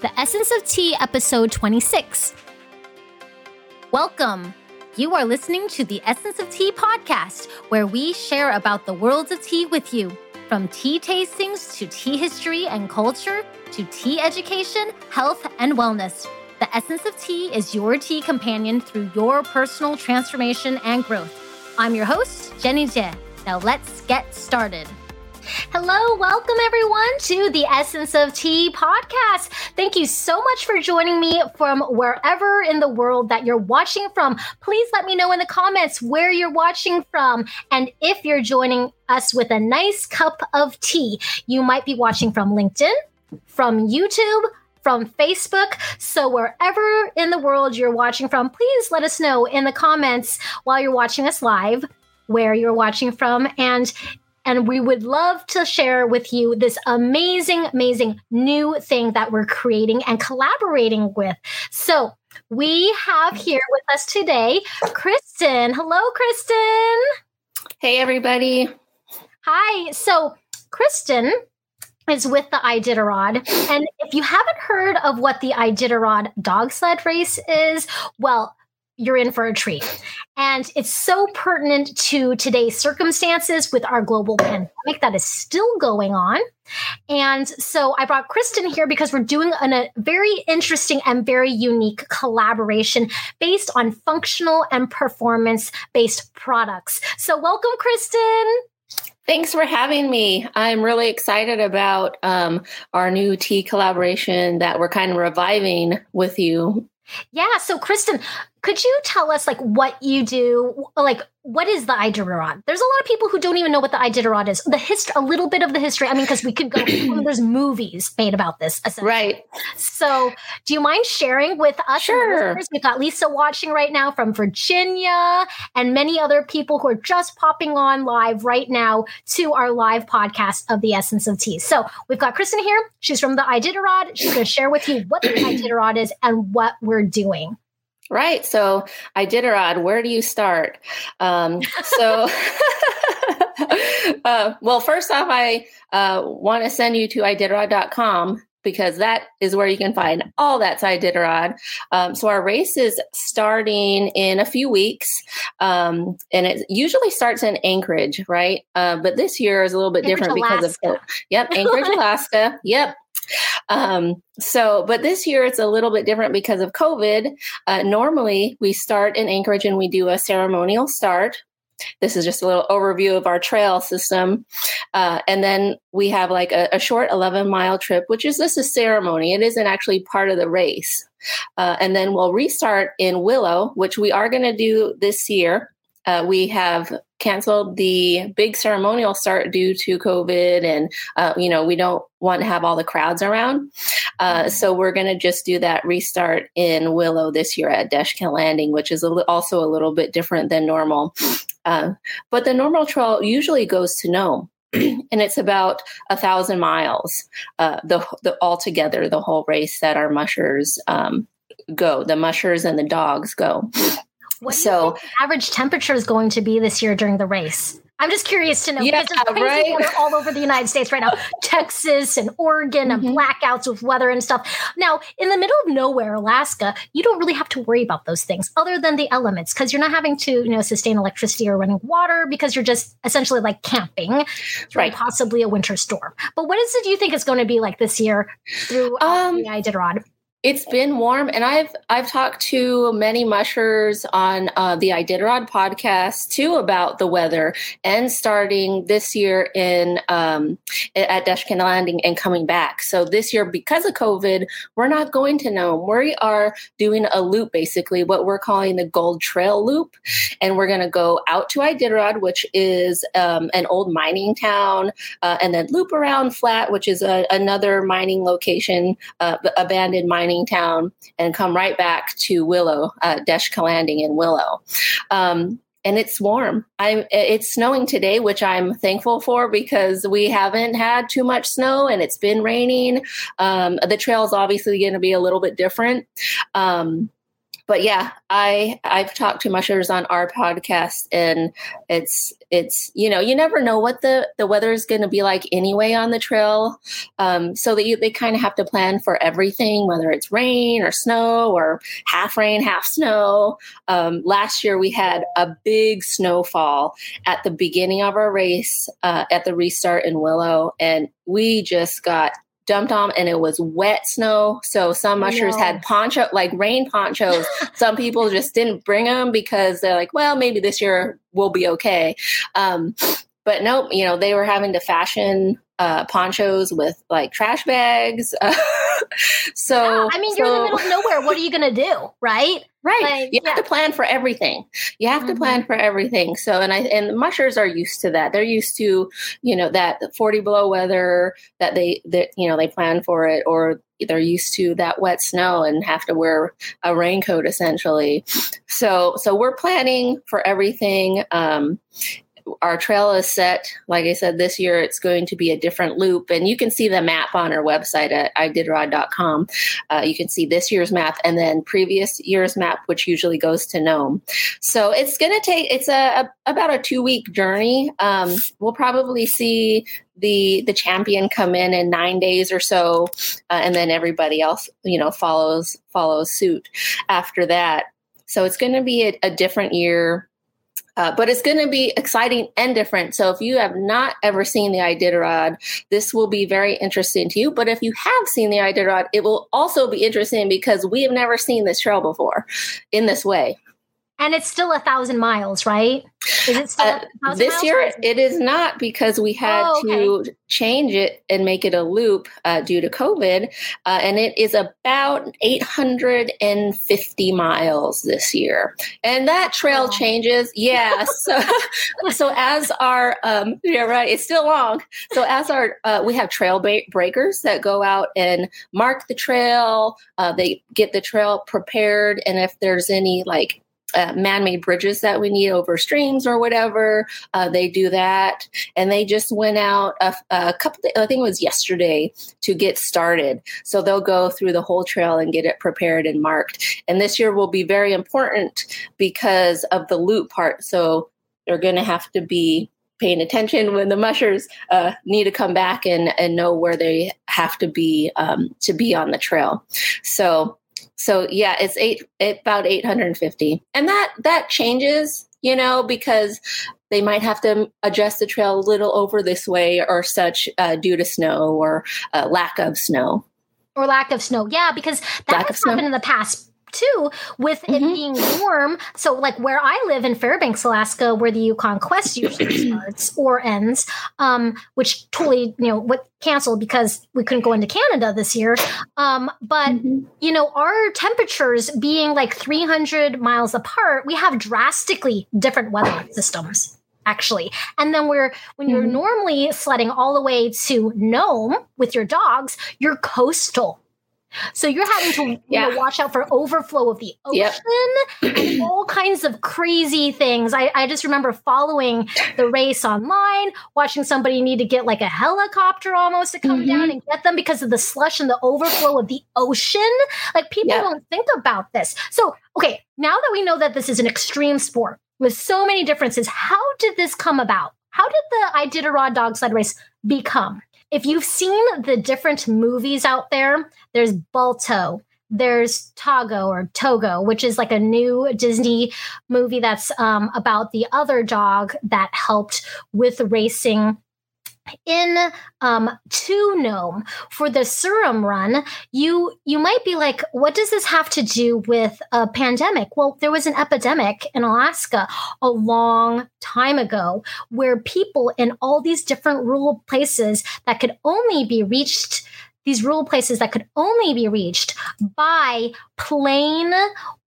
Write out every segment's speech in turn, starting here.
The Essence of Tea, episode 26. Welcome. You are listening to the Essence of Tea podcast, where we share about the worlds of tea with you. From tea tastings to tea history and culture to tea education, health, and wellness. The Essence of Tea is your tea companion through your personal transformation and growth. I'm your host, Jenny Jie. Now let's get started. Hello, welcome everyone to the Essence of Tea podcast. Thank you so much for joining me from wherever in the world that you're watching from. Please let me know in the comments where you're watching from and if you're joining us with a nice cup of tea. You might be watching from LinkedIn, from YouTube, from Facebook. So, wherever in the world you're watching from, please let us know in the comments while you're watching us live where you're watching from. And and we would love to share with you this amazing, amazing new thing that we're creating and collaborating with. So, we have here with us today Krystin. Hello, Krystin. Hey, everybody. Hi. So, Krystin is with the Iditarod. And if you haven't heard of what the Iditarod dog sled race is, well, you're in for a treat. And it's so pertinent to today's circumstances with our global pandemic that is still going on. And so I brought Krystin here because we're doing an, a very interesting and very unique collaboration based on functional and performance based products. So, welcome, Krystin. Thanks for having me. I'm really excited about um, our new tea collaboration that we're kind of reviving with you. Yeah. So, Krystin, could you tell us like what you do? Like, what is the Iditarod? There's a lot of people who don't even know what the Iditarod is. The history, a little bit of the history. I mean, because we could go. there's movies made about this, right? So, do you mind sharing with us? Sure. We've got Lisa watching right now from Virginia, and many other people who are just popping on live right now to our live podcast of the Essence of Tea. So, we've got Krystin here. She's from the Iditarod. She's going to share with you what the Iditarod is and what we're doing. Right. So Iditarod, where do you start? Um, so, uh, well, first off, I uh, want to send you to Iditarod.com because that is where you can find all that's Iditarod. Um, so our race is starting in a few weeks, um, and it usually starts in Anchorage, right? Uh, but this year is a little bit Anchorage, different Alaska. because of yep, Anchorage, Alaska. Yep, um, so, but this year it's a little bit different because of COVID. Uh, normally, we start in Anchorage and we do a ceremonial start. This is just a little overview of our trail system. Uh, and then we have like a, a, short 11 mile trip, which is just a ceremony. It isn't actually part of the race. Uh, and then we'll restart in Willow, which we are going to do this year. Uh, we have canceled the big ceremonial start due to COVID, and uh, you know we don't want to have all the crowds around. Uh, so we're going to just do that restart in Willow this year at Deshka Landing, which is a li- also a little bit different than normal. Uh, but the normal trail usually goes to Nome. and it's about a thousand miles uh, the, the altogether the whole race that our mushers um, go the mushers and the dogs go what so average temperature is going to be this year during the race? I'm just curious to know yeah, because there's crazy right? all over the United States right now, Texas and Oregon and Mhm. blackouts with weather and stuff. Now, in the middle of nowhere, Alaska, you don't really have to worry about those things other than the elements because you're not having to, you know, sustain electricity or running water because you're just essentially like camping through Right. possibly a winter storm. But what is it do you think it's going to be like this year through uh, Um, the Iditarod? It's been warm, and I've I've talked to many mushers on uh, the Iditarod podcast too about the weather and starting this year in um, at Deshka Landing and coming back. So this year, because of COVID, we're not going to Nome. We are doing a loop, basically what we're calling the Gold Trail Loop, and we're going to go out to Iditarod, which is um, an old mining town, uh, and then loop around Flat, which is a, another mining location, uh, abandoned mining town, and come right back to Willow, uh, Landing in Willow. Um, and it's warm. I it's snowing today, which I'm thankful for because we haven't had too much snow and it's been raining. Um, the trail is obviously going to be a little bit different. Um, but yeah, I I've talked to mushers on our podcast, and it's it's you know you never know what the the weather is going to be like anyway on the trail, um, so that you, they kind of have to plan for everything, whether it's rain or snow or half rain, half snow. Um, last year we had a big snowfall at the beginning of our race uh, at the restart in Willow, and we just got dumped on and it was wet snow. So some mushers had poncho, like rain ponchos. some people just didn't bring them because they're like, well, maybe this year we'll be okay. Um, but nope, you know, they were having to fashion uh, ponchos with like trash bags. so yeah, I mean, so, you're in the middle of nowhere. What are you going to do, right? Right. Like, you yeah. have to plan for everything. You have mm-hmm. to plan for everything. So, and I and the mushers are used to that. They're used to, you know, that 40 below weather that they that you know they plan for it, or they're used to that wet snow and have to wear a raincoat essentially. So, so we're planning for everything. Um, our trail is set. Like I said, this year it's going to be a different loop. And you can see the map on our website at iditarod.com. Uh, you can see this year's map and then previous year's map, which usually goes to Nome. So it's going to take, it's a, a, about a two week journey. Um, we'll probably see the the champion come in in nine days or so uh, and then everybody else you know follows follows suit after that so it's going to be a, a different year uh, but it's going to be exciting and different. So if you have not ever seen the Iditarod, this will be very interesting to you. But if you have seen the Iditarod, it will also be interesting because we have never seen this trail before in this way. And it's still a thousand miles, right? Is it still uh, this year? It is not because we had oh, okay. to change it and make it a loop uh, due to COVID, uh, and it is about 850 miles this year. And that trail oh. changes, yeah. so, so as our um, yeah, right, it's still long. So as our uh, we have trail breakers that go out and mark the trail. Uh, they get the trail prepared, and if there's any like uh, man-made bridges that we need over streams or whatever. Uh, they do that, and they just went out a, a couple. I think it was yesterday to get started. So they'll go through the whole trail and get it prepared and marked. And this year will be very important because of the loop part. So they're going to have to be paying attention when the mushers uh, need to come back and, and know where they have to be um, to be on the trail. So so yeah, it's eight about 850. And that that changes, you know, because they might have to adjust the trail a little over this way or such uh, due to snow or uh, lack of snow. Or lack of snow. Yeah, because that lack has happened in the past too with mm-hmm. it being warm so like where i live in fairbanks alaska where the yukon quest usually starts or ends um, which totally you know what canceled because we couldn't go into canada this year um, but mm-hmm. you know our temperatures being like 300 miles apart we have drastically different weather systems actually. And then we're when you're mm-hmm. normally sledding all the way to Nome with your dogs, you're coastal. So you're having to yeah. know, watch out for overflow of the ocean yep. and all kinds of crazy things. I, I just remember following the race online, watching somebody need to get like a helicopter almost to come mm-hmm. down and get them because of the slush and the overflow of the ocean. Like people yep. don't think about this. So, okay, now that we know that this is an extreme sport with so many differences, how did this come about? How did the Iditarod dog sled race become? If you've seen the different movies out there, there's Balto, there's Togo or Togo, which is like a new Disney movie that's um, about the other dog that helped with racing in um, to Nome for the serum run, you you might be like, what does this have to do with a pandemic? Well, there was an epidemic in Alaska a long time ago where people in all these different rural places that could only be reached these rural places that could only be reached by plane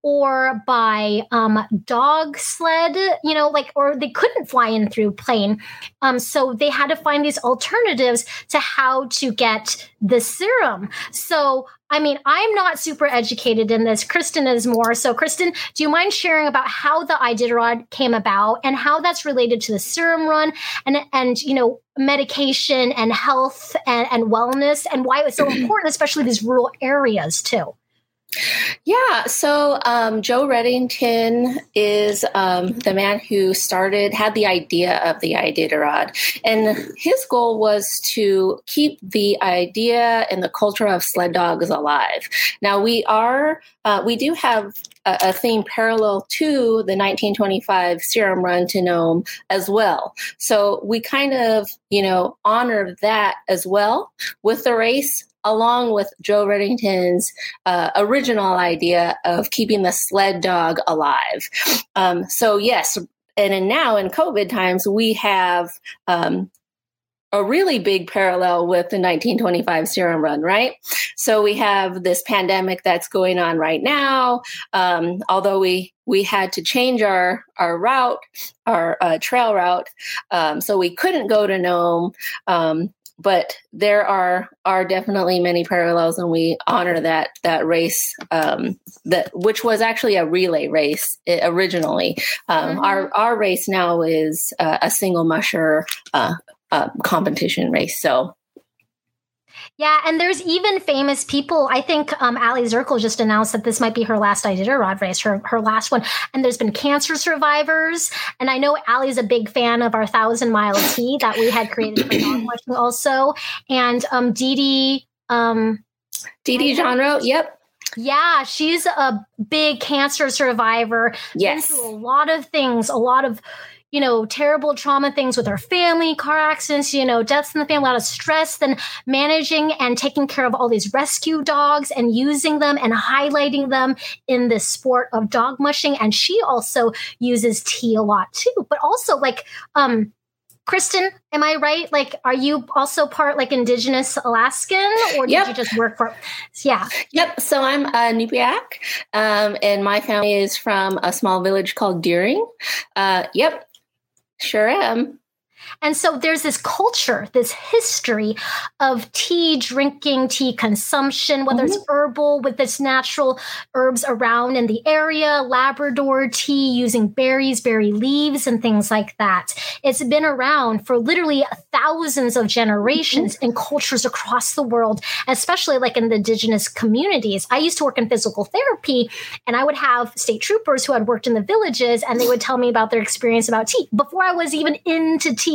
or by um, dog sled, you know, like, or they couldn't fly in through plane. Um, so they had to find these alternatives to how to get the serum. So, I mean, I'm not super educated in this. Krystin is more. So, Krystin, do you mind sharing about how the Iditarod came about and how that's related to the serum run and, and you know, medication and health and, and wellness and why it was so important, especially these rural areas too? Yeah, so um, Joe Redington is um, the man who started, had the idea of the Iditarod. And his goal was to keep the idea and the culture of sled dogs alive. Now, we are, uh, we do have a, a, theme parallel to the 1925 Serum Run to Nome as well. So we kind of, you know, honor that as well with the race along with Joe Redington's uh, original idea of keeping the sled dog alive. Um, so, yes, and now in COVID times, we have um, a really big parallel with the 1925 serum run, right? So we have this pandemic that's going on right now. Um, although we we had to change our our route, our uh, trail route, um, so we couldn't go to Nome. Um, but there are are definitely many parallels, and we honor that that race um, that which was actually a relay race eh, originally. Um, mm-hmm. Our our race now is uh, a single musher uh, uh, competition race. So yeah, and there's even famous people. I think um, Aliy Zirkle just announced that this might be her last Iditarod race, her her last one. And there's been cancer survivors, and I know Aliy's a big fan of our thousand mile Tea that we had created for dog watching also. And um, Dee Dee, um, Dee Dee Jonrowe, yep. Yeah, she's a big cancer survivor. Yes, a lot of things, a lot of you know, terrible trauma things with her family, car accidents, you know, deaths in the family, a lot of stress, then managing and taking care of all these rescue dogs and using them and highlighting them in the sport of dog mushing. And she also uses tea a lot too, but also like, um, Krystin, am I right? Like, are you also part like Indigenous Alaskan, or did yep. you just work for? Yeah. Yep. So I'm Inupiaq, um, and my family is from a small village called Deering. Uh, yep. Sure am. And so there's this culture, this history of tea drinking, tea consumption, whether mm-hmm. it's herbal with its natural herbs around in the area, Labrador tea using berries, berry leaves, and things like that. It's been around for literally thousands of generations mm-hmm. in cultures across the world, especially like in the indigenous communities. I used to work in physical therapy and I would have state troopers who had worked in the villages and they would tell me about their experience about tea before I was even into tea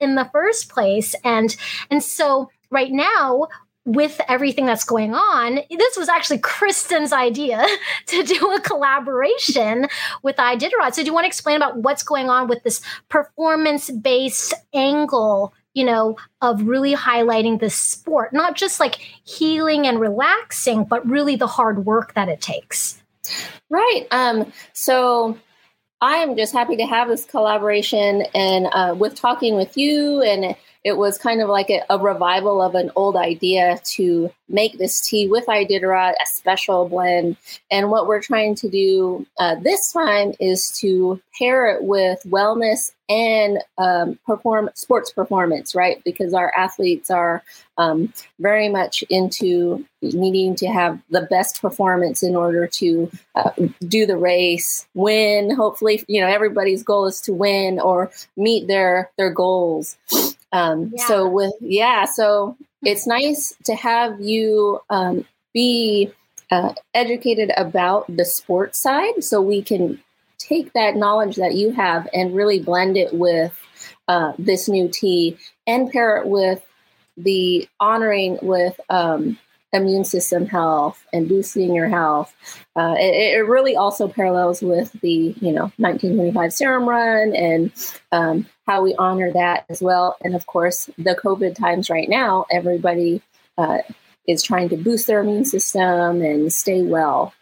in the first place. And and so right now with everything that's going on, this was actually Krystin's idea to do a collaboration with Iditarod. So, do you want to explain about what's going on with this performance based angle, you know, of really highlighting the sport, not just like healing and relaxing, but really the hard work that it takes? Right. Um, so, I am just happy to have this collaboration and uh, with talking with you. And it was kind of like a, a, revival of an old idea to make this tea with Iditarod, a special blend. And what we're trying to do uh, this time is to pair it with wellness and um, perform sports performance, right? Because our athletes are um, very much into needing to have the best performance in order to uh, do the race, win. Hopefully, you know everybody's goal is to win or meet their their goals. Um, yeah. So with yeah, so it's nice to have you um, be uh, educated about the sports side, so we can take that knowledge that you have and really blend it with uh, this new tea and pair it with the honoring with um, immune system health and boosting your health. Uh, it, it, really also parallels with the you know 1925 serum run and um, how we honor that as well. And of course, the COVID times right now, everybody uh, is trying to boost their immune system and stay well.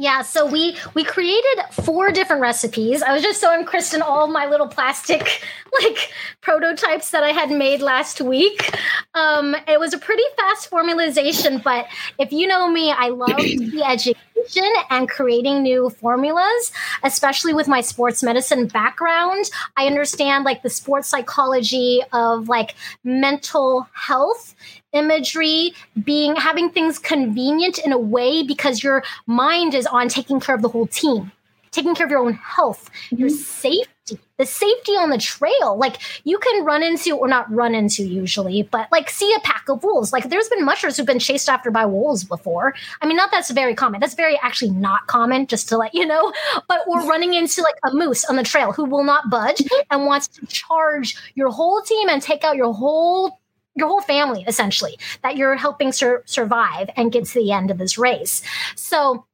Yeah, so we we created four different recipes. I was just showing Krystin all my little plastic like prototypes that I had made last week. Um, it was a pretty fast formulation, but if you know me, I love the education and creating new formulas, especially with my sports medicine background. I understand like the sports psychology of like mental health imagery, being having things convenient in a way because your mind is on taking care of the whole team taking care of your own health, mm-hmm. your safety the safety on the trail. Like you can run into, or not run into usually, but like see a pack of wolves. Like there's been mushers who've been chased after by wolves before. I mean, not that's very common. That's very actually not common, just to let you know. But we're running into like a moose on the trail who will not budge and wants to charge your whole team and take out your whole your whole family essentially that you're helping sur- survive and get to the end of this race. So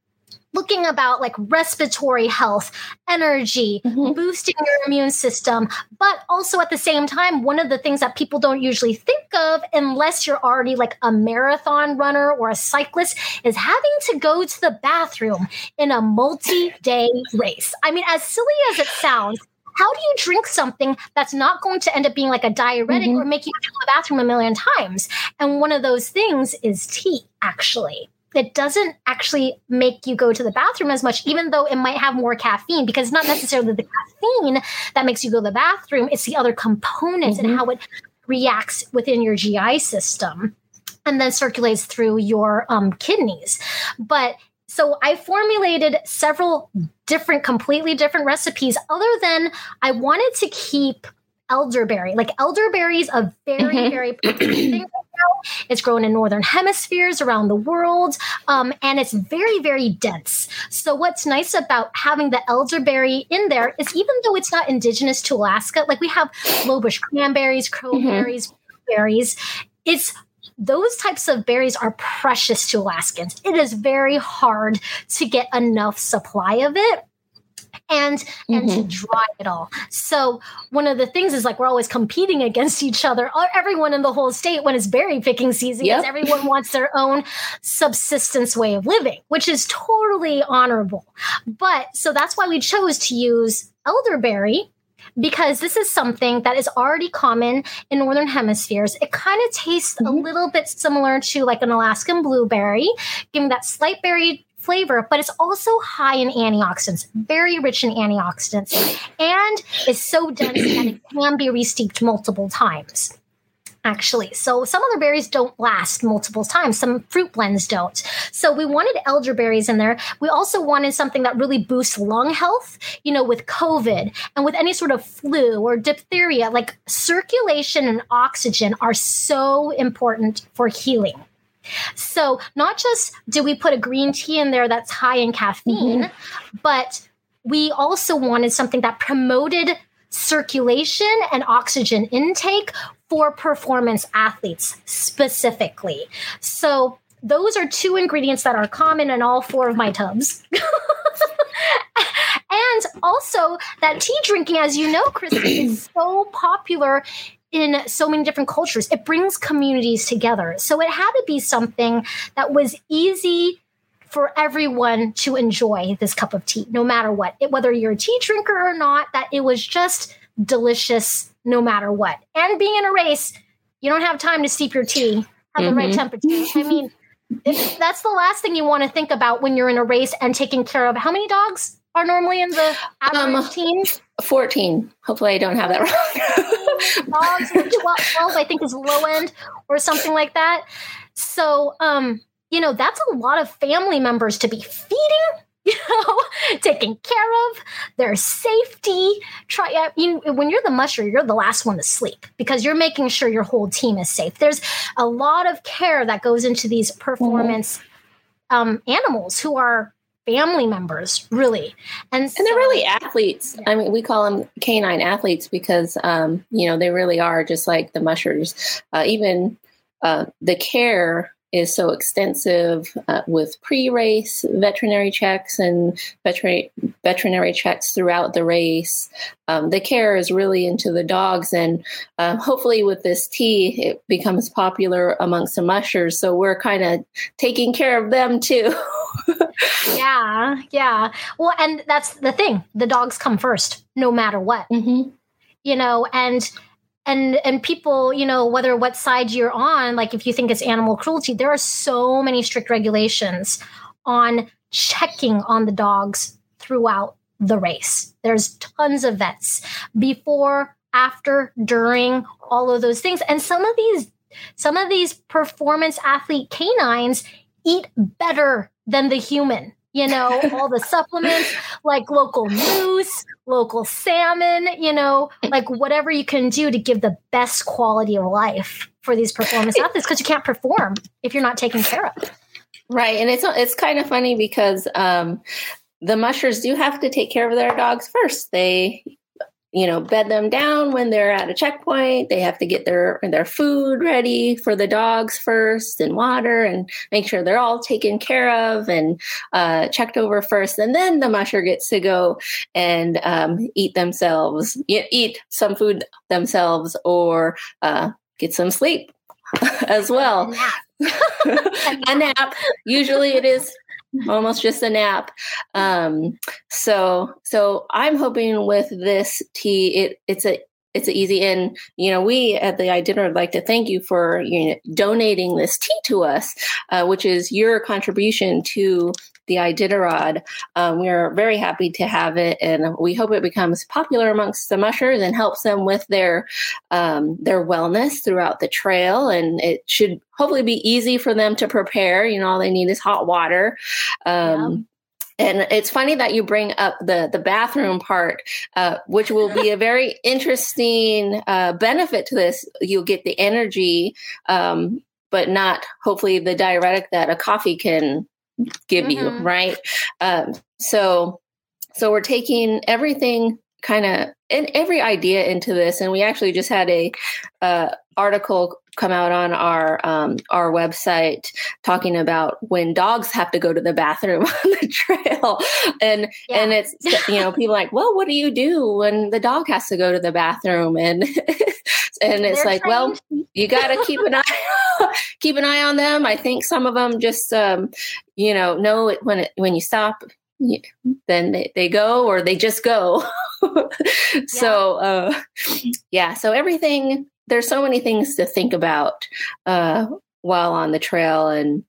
looking about like respiratory health, energy, mm-hmm. boosting your immune system, but also at the same time, one of the things that people don't usually think of, unless you're already like a marathon runner or a cyclist, is having to go to the bathroom in a multi day race. I mean, as silly as it sounds, how do you drink something that's not going to end up being like a diuretic mm-hmm. or make you go to the bathroom a million times? And one of those things is tea, actually it doesn't actually make you go to the bathroom as much, even though it might have more caffeine, because it's not necessarily the caffeine that makes you go to the bathroom, it's the other components mm-hmm. and how it reacts within your GI system and then circulates through your um, kidneys. But so I formulated several different, completely different recipes, other than I wanted to keep elderberry. Like elderberry is a very, mm-hmm. very thing. It's grown in northern hemispheres around the world, um, and it's very, very dense. So what's nice about having the elderberry in there is even though it's not indigenous to Alaska, like we have lowbush cranberries, crowberries, mm-hmm. berries, it's those types of berries are precious to Alaskans. It is very hard to get enough supply of it and mm-hmm. and to mm-hmm. dry it all. So one of the things is like we're always competing against each other. Everyone in the whole state when it's berry picking season, yep. because everyone wants their own subsistence way of living, which is totally honorable. But so that's why we chose to use elderberry because this is something that is already common in northern hemispheres. It kind of tastes mm-hmm. a little bit similar to like an Alaskan blueberry, giving that slight berry flavor, but it's also high in antioxidants, very rich in antioxidants, and is so dense that it can be re-steeped multiple times actually. So some other berries don't last multiple times. Some fruit blends don't. So we wanted elderberries in there. We also wanted something that really boosts lung health, you know, with COVID and with any sort of flu or diphtheria. Like circulation and oxygen are so important for healing. So, not just do we put a green tea in there that's high in caffeine, mm-hmm. but we also wanted something that promoted circulation and oxygen intake for performance athletes specifically. So, those are two ingredients that are common in all four of my tubs. and also that tea drinking, as you know, Chris, is so popular in so many different cultures. It brings communities together. So it had to be something that was easy for everyone to enjoy this cup of tea, no matter what. It, whether you're a tea drinker or not, that it was just delicious no matter what. And being in a race, you don't have time to steep your tea at mm-hmm. the right mm-hmm. temperature. I mean, that's the last thing you want to think about when you're in a race and taking care of how many dogs are normally in the average um, team? 14. Hopefully, I don't have that wrong. Dogs, 12, 12, I think, is low end or something like that. So, um, you know, that's a lot of family members to be feeding, you know, taking care of their safety. Try you know, when you're the musher, you're the last one to sleep because you're making sure your whole team is safe. There's a lot of care that goes into these performance mm-hmm. um, animals who are family members, really. And, so, and they're really athletes. Yeah. I mean, we call them canine athletes because, um, you know, they really are just like the mushers. Uh, even uh, the care is so extensive uh, with pre-race veterinary checks and veterinary veterinary checks throughout the race. Um, the care is really into the dogs, and uh, hopefully, with this tea, it becomes popular amongst the mushers. So we're kind of taking care of them too. yeah, yeah. Well, and that's the thing. The dogs come first, no matter what. Mm-hmm. You know, and and and people, you know, whether what side you're on, like if you think it's animal cruelty, there are so many strict regulations on checking on the dogs throughout the race. There's tons of vets before, after, during, all of those things. And some of these some of these performance athlete canines eat better than the human you know, all the supplements, like local moose, local salmon, you know, like whatever you can do to give the best quality of life for these performance athletes because you can't perform if you're not taken care of. Right. And it's it's kind of funny because um, the mushers do have to take care of their dogs first. They you know bed them down when they're at a checkpoint. They have to get their their food ready for the dogs first and water and make sure they're all taken care of and uh, checked over first. And then the musher gets to go and um, eat themselves eat some food themselves or uh, get some sleep as well. A nap. Usually it is almost just a nap. Um, so so I'm hoping with this tea, it it's a it's an easy and you know we at the Iditarod would like to thank you for you know, donating this tea to us uh, which is your contribution to the Iditarod. Um, we are very happy to have it, and we hope it becomes popular amongst the mushers and helps them with their um, their wellness throughout the trail. And it should hopefully be easy for them to prepare. You know, all they need is hot water. Um, yeah. And it's funny that you bring up the the bathroom part, uh, which will be a very interesting uh, benefit to this. You'll get the energy, um, but not hopefully the diuretic that a coffee can give mm-hmm. you, right? Um, so, so we're taking everything kind of and every idea into this, and we actually just had a uh, article come out on our um, our website talking about when dogs have to go to the bathroom on the trail and yeah. and it's you know people like well what do you do when the dog has to go to the bathroom and and it's They're like trained. well you got to keep an eye keep an eye on them. I think some of them just um, you know know it when it when you stop then they, they go or they just go. Yeah. so uh yeah so everything there's so many things to think about uh, while on the trail and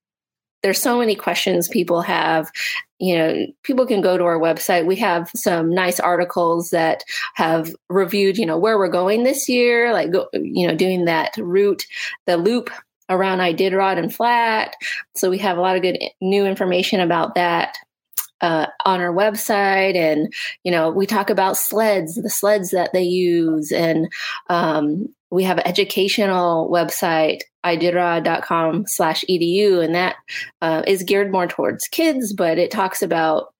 there's so many questions people have. You know people can go to our website. We have some nice articles that have reviewed you know where we're going this year like go, you know doing that route the loop around iditarod and flat. So we have a lot of good new information about that uh, on our website. And you know we talk about sleds the sleds that they use. And um, we have an educational website iditarod.com slash edu and that uh, is geared more towards kids but it talks about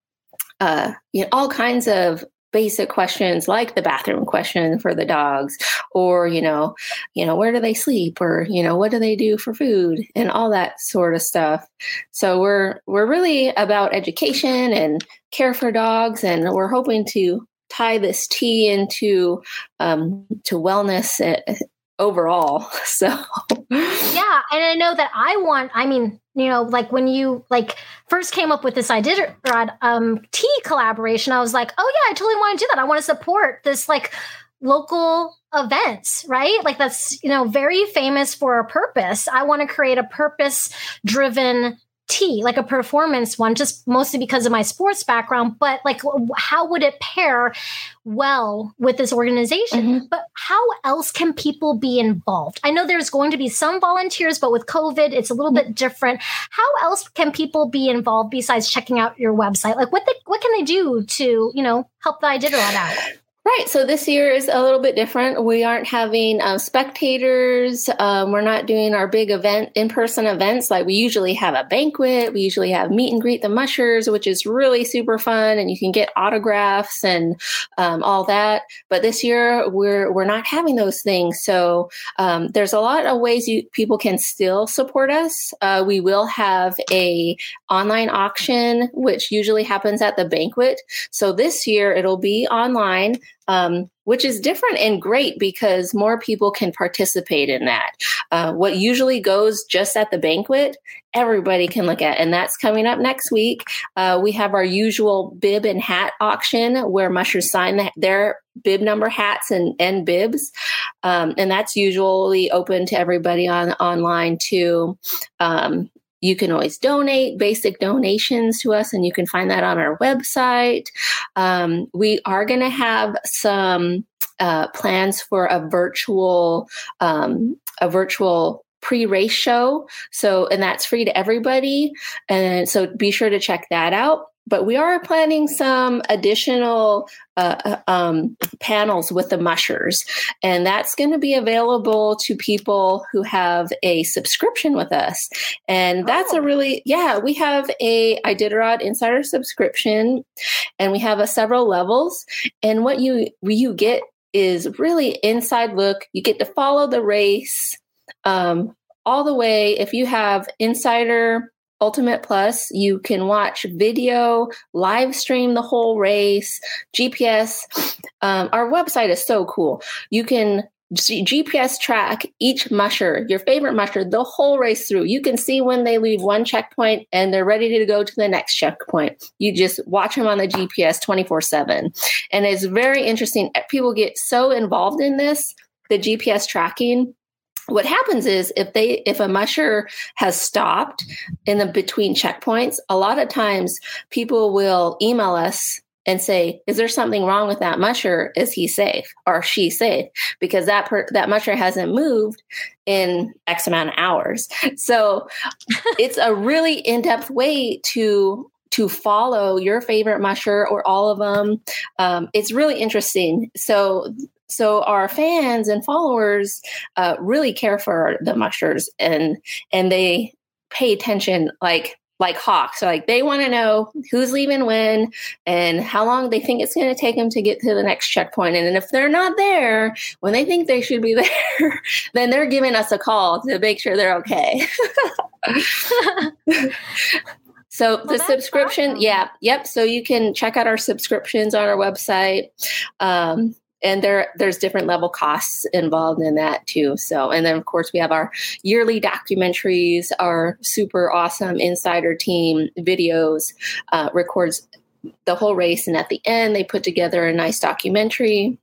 uh, you know, all kinds of basic questions like the bathroom question for the dogs or you know you know where do they sleep or you know what do they do for food and all that sort of stuff. So we're we're really about education and care for dogs and we're hoping to tie this tea into um, to wellness eh, overall. So yeah, and I know that I want. I mean, you know, like when you like first came up with this idea, um, tea collaboration, I was like, oh yeah, I totally want to do that. I want to support this like local events, right? Like that's you know very famous for a purpose. I want to create a purpose driven tea, like a performance one, just mostly because of my sports background. But like, how would it pair well with this organization? Mm-hmm. But how else can people be involved? I know there's going to be some volunteers, but with COVID, it's a little mm-hmm. bit different. How else can people be involved besides checking out your website? Like, what the, what can they do to you know help the Iditarod out? Right. So this year is a little bit different. We aren't having um, spectators. Um, we're not doing our big event, in person events like we usually have a banquet. We usually have meet and greet the mushers, which is really super fun, and you can get autographs and um, all that. But this year we're we're not having those things. So um, there's a lot of ways you people can still support us. Uh, we will have a online auction, which usually happens at the banquet. So this year it'll be online um, which is different and great because more people can participate in that. Uh, what usually goes just at the banquet, everybody can look at, and that's coming up next week. Uh, we have our usual bib and hat auction where mushers sign the, their bib number hats and, and bibs, um, and that's usually open to everybody on online too. Um, you can always donate basic donations to us, and you can find that on our website. Um, we are going to have some uh, plans for a virtual um, a virtual pre-race show. So and that's free to everybody. And so be sure to check that out but we are planning some additional uh, uh um, panels with the mushers, and that's going to be available to people who have a subscription with us. And that's oh. a really yeah, we have a Iditarod Insider subscription, and we have a several levels. And what you you get is really inside look. You get to follow the race um, all the way. If you have Insider Ultimate Plus, you can watch video, live stream the whole race, GPS. Um, our website is so cool. You can GPS track each musher, your favorite musher, the whole race through. You can see when they leave one checkpoint and they're ready to go to the next checkpoint. You just watch them on the GPS 24 7. And it's very interesting. People get so involved in this, the GPS tracking, what happens is if they if a musher has stopped in the between checkpoints a lot of times people will email us and say is there something wrong with that musher? Is he safe? Or she safe? Because that per, that musher hasn't moved in x amount of hours. So it's a really in-depth way to to follow your favorite musher or all of them um, it's really interesting. So so our fans and followers uh, really care for the mushers and and they pay attention like like hawks so like they want to know who's leaving when and how long they think it's going to take them to get to the next checkpoint and and if they're not there when they think they should be there then they're giving us a call to make sure they're okay So well, the subscription, awesome. yeah, yep. So you can check out our subscriptions on our website. Um, and there there's different level costs involved in that too. So and then of course we have our yearly documentaries our super awesome insider team videos uh, records the whole race. And at the end they put together a nice documentary.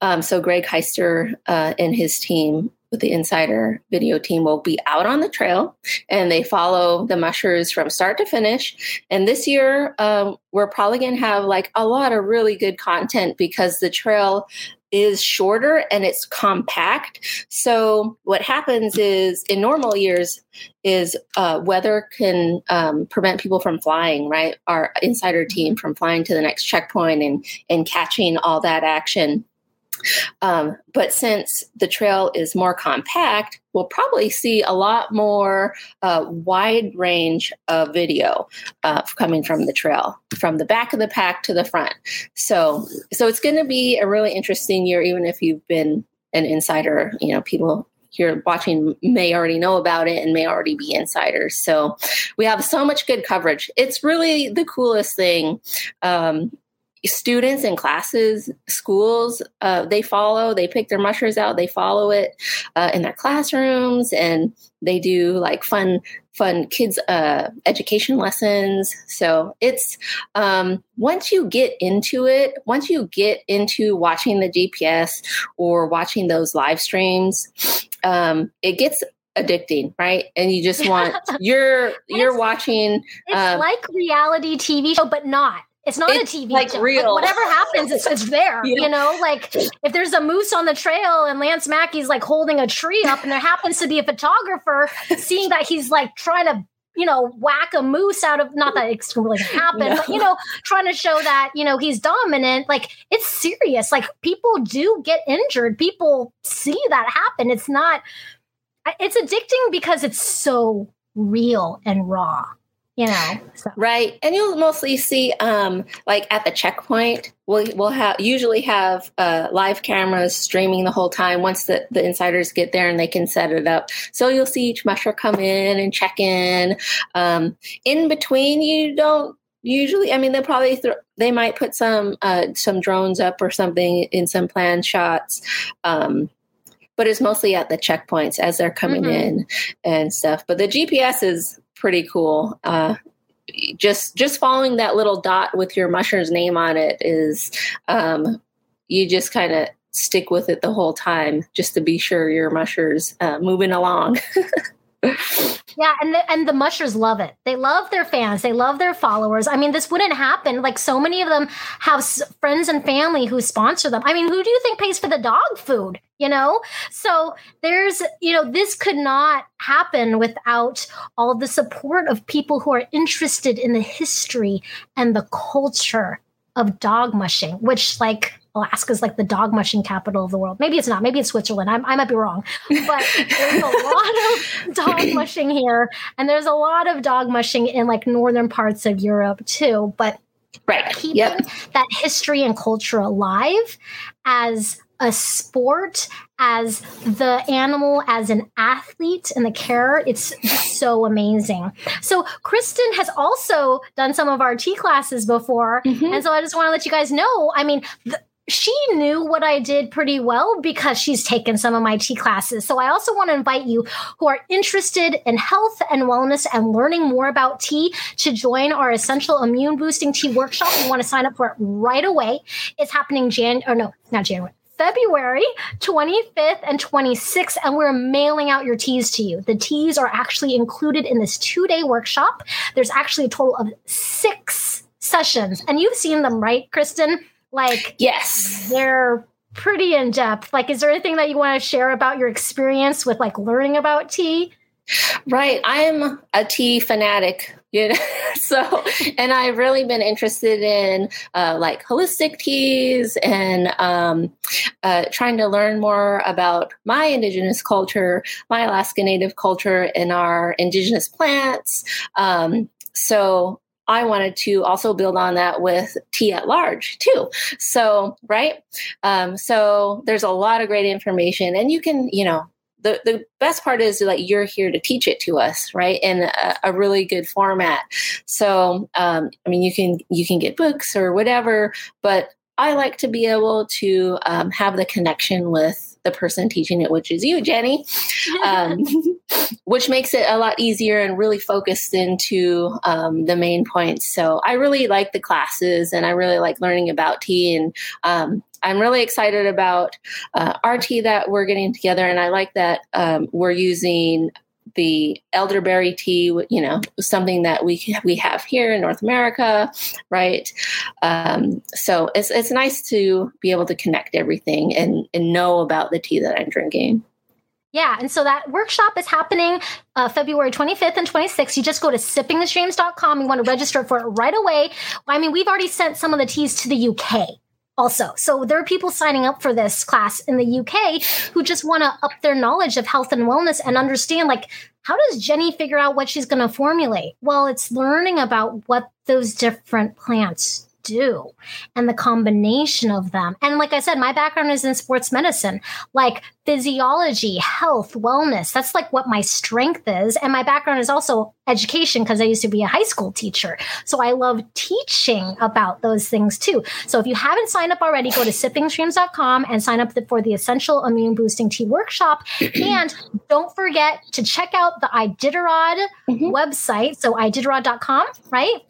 Um, so greg heister uh, and his team with the insider video team will be out on the trail and they follow the mushers from start to finish. And this year um, we're probably going to have like a lot of really good content because the trail is shorter and it's compact. So what happens is in normal years is uh, weather can um, prevent people from flying right? Our insider team from flying to the next checkpoint and and catching all that action um, but since the trail is more compact, we'll probably see a lot more uh, wide range of video uh, coming from the trail, from the back of the pack to the front. So, so it's going to be a really interesting year, even if you've been an insider. You know, people here watching may already know about it and may already be insiders. So we have so much good coverage. It's really the coolest thing. Um, students in classes, schools, uh, they follow, they pick their mushers out, they follow it uh, in their classrooms, and they do like fun, fun kids uh, education lessons. So it's um, once you get into it, once you get into watching the GPS or watching those live streams, um, it gets addicting, right? And you just want you're you're watching. It's um, like reality TV show, but not. It's not it's a TV like show. real. Like whatever happens, it's, it's there. yeah. You know, like if there's a moose on the trail and Lance Mackey's like holding a tree up, and there happens to be a photographer seeing that he's like trying to you know, whack a moose out of not that it's really gonna happen, no. but you know, trying to show that, you know, he's dominant. Like it's serious. Like people do get injured. People see that happen. It's not it's addicting because it's so real and raw you know so. right and you'll mostly see um like at the checkpoint we'll, we'll have usually have uh, live cameras streaming the whole time once the, the insiders get there and they can set it up so you'll see each musher come in and check in um, in between you don't usually i mean they'll probably th- they might put some uh, some drones up or something in some planned shots um, but it's mostly at the checkpoints as they're coming mm-hmm. in and stuff but the gps is pretty cool. Uh, just just following that little dot with your musher's name on it is um, you just kind of stick with it the whole time just to be sure your musher's uh, moving along. Yeah, and the, and the mushers love it. They love their fans. They love their followers. I mean, this wouldn't happen. Like so many of them have s- friends and family who sponsor them. I mean, who do you think pays for the dog food? You know, so there's you know this could not happen without all the support of people who are interested in the history and the culture of dog mushing, which like Alaska's like the dog mushing capital of the world. Maybe it's not. Maybe it's Switzerland. I'm, i might be wrong. But there's a lot of dog mushing here, and there's a lot of dog mushing in like northern parts of Europe too. But right, keeping yep. that history and culture alive as a sport as the animal as an athlete and the care it's so amazing so krystin has also done some of our tea classes before mm-hmm. and so i just want to let you guys know i mean the, she knew what I did pretty well because she's taken some of my tea classes. So I also want to invite you who are interested in health and wellness and learning more about tea to join our essential immune boosting tea workshop. You want to sign up for it right away. It's happening Jan or no, not January. February 25th and 26th, and we're mailing out your teas to you. The teas are actually included in this two day workshop. There's actually a total of six sessions, and you've seen them, right, Krystin? Like, yes, they're pretty in depth. Like, is there anything that you want to share about your experience with like learning about tea? Right. I'm a tea fanatic. You know? so, and I've really been interested in uh, like holistic teas and um, uh, trying to learn more about my indigenous culture, my Alaska Native culture, and our indigenous plants. Um, so, I wanted to also build on that with tea at large too. So, right. Um, so there's a lot of great information and you can, you know, the, the best part is that you're here to teach it to us right in a, a really good format so um, i mean you can you can get books or whatever but i like to be able to um, have the connection with the person teaching it, which is you, Jenny, um, which makes it a lot easier and really focused into um, the main points. So I really like the classes and I really like learning about tea. And um, I'm really excited about uh, our tea that we're getting together. And I like that um, we're using the elderberry tea, you know, something that we we have here in North America, right? Um, so it's it's nice to be able to connect everything and and know about the tea that I'm drinking. Yeah, and so that workshop is happening uh, February 25th and 26th. You just go to sippingthestreams.com. You want to register for it right away. I mean, we've already sent some of the teas to the UK also. So there are people signing up for this class in the UK who just want to up their knowledge of health and wellness and understand like how does Jenny figure out what she's going to formulate? Well, it's learning about what those different plants do and the combination of them. And like I said, my background is in sports medicine, like physiology, health, wellness. That's like what my strength is. And my background is also education because I used to be a high school teacher. So I love teaching about those things too. So if you haven't signed up already, go to sippingstreams.com and sign up for the Essential Immune Boosting Tea Workshop. and don't forget to check out the Iditarod mm-hmm. website. So iditarod.com, right?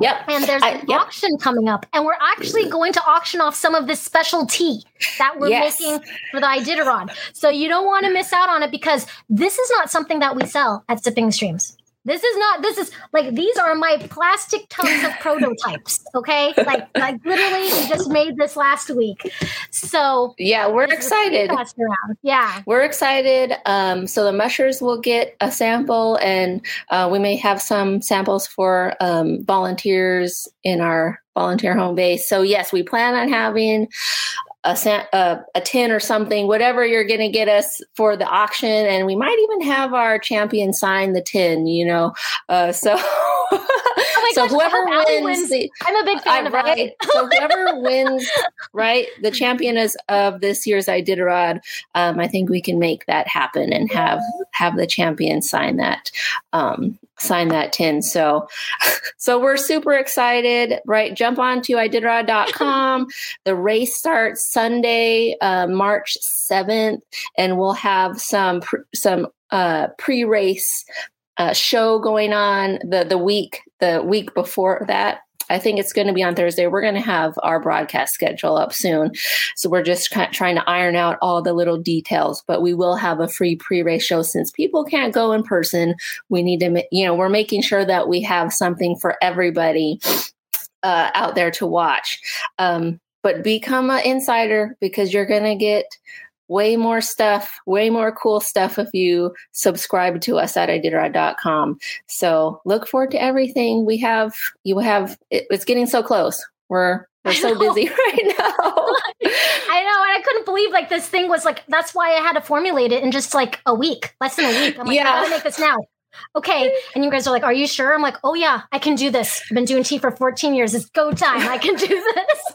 Yep. And there's an yep. auction coming up. And we're actually mm. going to auction off some of this special tea that we're yes. making for the Iditarod. So you don't want to miss out on it because this is not something that we sell at Sipping Streams. This is not. This is like these are my plastic tubs of prototypes. Okay, like like literally, we just made this last week. So yeah, we're excited. Yeah, we're excited. Um, so the mushers will get a sample, and uh, we may have some samples for um, volunteers in our volunteer home base. So yes, we plan on having a, a, a tin or something, whatever you're going to get us for the auction. And we might even have our champion sign the tin, you know. Uh, so, oh so gosh, whoever wins, wins, the, I'm a big fan uh, of right. so whoever wins, right, the champion is of this year's Iditarod. Um, I think we can make that happen and have have the champion sign that um, sign that tin. So, so we're super excited, right? Jump on to iditarod.com. the race starts Sunday, uh, March 7th, and we'll have some, some, uh, pre-race, uh, show going on the, the week, the week before that. I think it's going to be on Thursday. We're going to have our broadcast schedule up soon. So we're just kind of trying to iron out all the little details, but we will have a free pre race show since people can't go in person. We need to, you know, we're making sure that we have something for everybody uh, out there to watch. Um, but become an insider because you're going to get way more stuff, way more cool stuff if you subscribe to us at iditarod.com. So look forward to everything we have. You have, it, it's getting so close. We're, we're so busy right now. I know. And I couldn't believe like this thing was like, that's why I had to formulate it in just like a week, less than a week. I'm like, yeah. I gotta make this now okay. And you guys are like, are you sure? I'm like, oh yeah, I can do this. I've been doing tea for 14 years. It's go time. I can do this.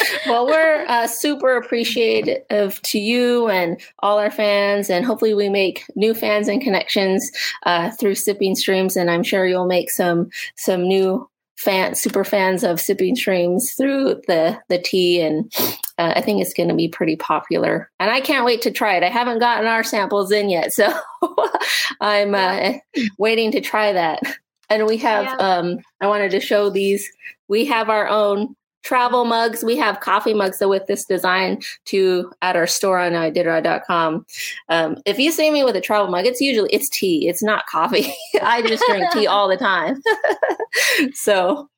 well, we're uh, super appreciative to you and all our fans, and hopefully we make new fans and connections uh, through sipping streams. And I'm sure you'll make some some new fan super fans of sipping streams through the the tea and uh, i think it's going to be pretty popular. And i can't wait to try it. I haven't gotten our samples in yet so i'm uh, waiting to try that. And we have yeah. um i wanted to show these. We have our own travel mugs. We have coffee mugs with this design to at our store on iditarod.com. Um, if you see me with a travel mug, it's usually it's tea. It's not coffee. I just drink tea all the time. so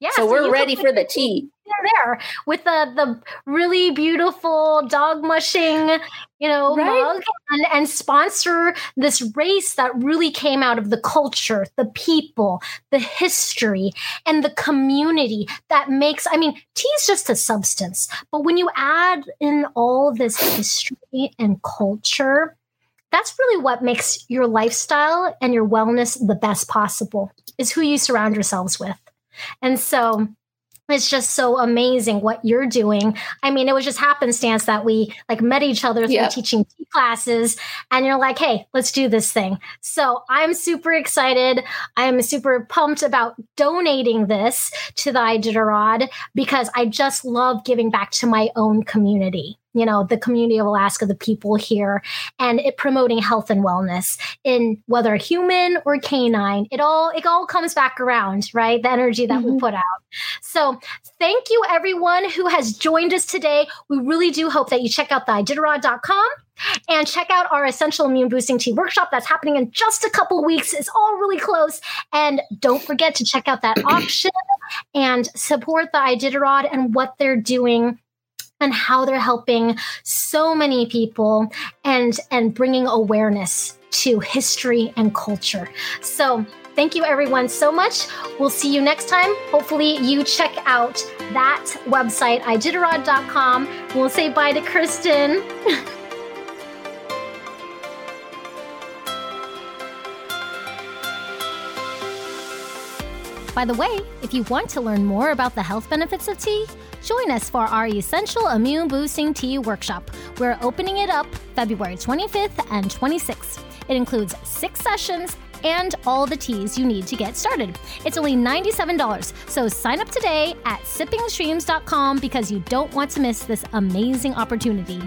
yeah, so, so we're ready for the tea there with the the really beautiful dog mushing, you know, right? mug and, and sponsor this race that really came out of the culture, the people, the history, and the community that makes I mean, tea is just a substance, but when you add in all this history and culture, that's really what makes your lifestyle and your wellness the best possible is who you surround yourselves with. And so it's just so amazing what you're doing. I mean, it was just happenstance that we like met each other through teaching classes and you're like, "Hey, let's do this thing." So, I'm super excited. I am super pumped about donating this to the Iditarod because I just love giving back to my own community you know the community of alaska the people here and it promoting health and wellness in whether human or canine it all it all comes back around right? The energy that mm-hmm. we put out. So thank you everyone who has joined us today. We really do hope that you check out the iditarod.com and check out our essential immune boosting tea workshop that's happening in just a couple weeks. It's all really close. And don't forget to check out that auction and support the iditarod and what they're doing and how they're helping so many people and and bringing awareness to history and culture. So, thank you everyone so much. We'll see you next time. Hopefully, you check out that website, iditarod.com. We'll say bye to Krystin. By the way, if you want to learn more about the health benefits of tea, join us for our Essential Immune Boosting Tea Workshop. We're opening it up February 25th and 26th. It includes six sessions and all the teas you need to get started. It's only $97, so sign up today at sippingstreams.com because you don't want to miss this amazing opportunity.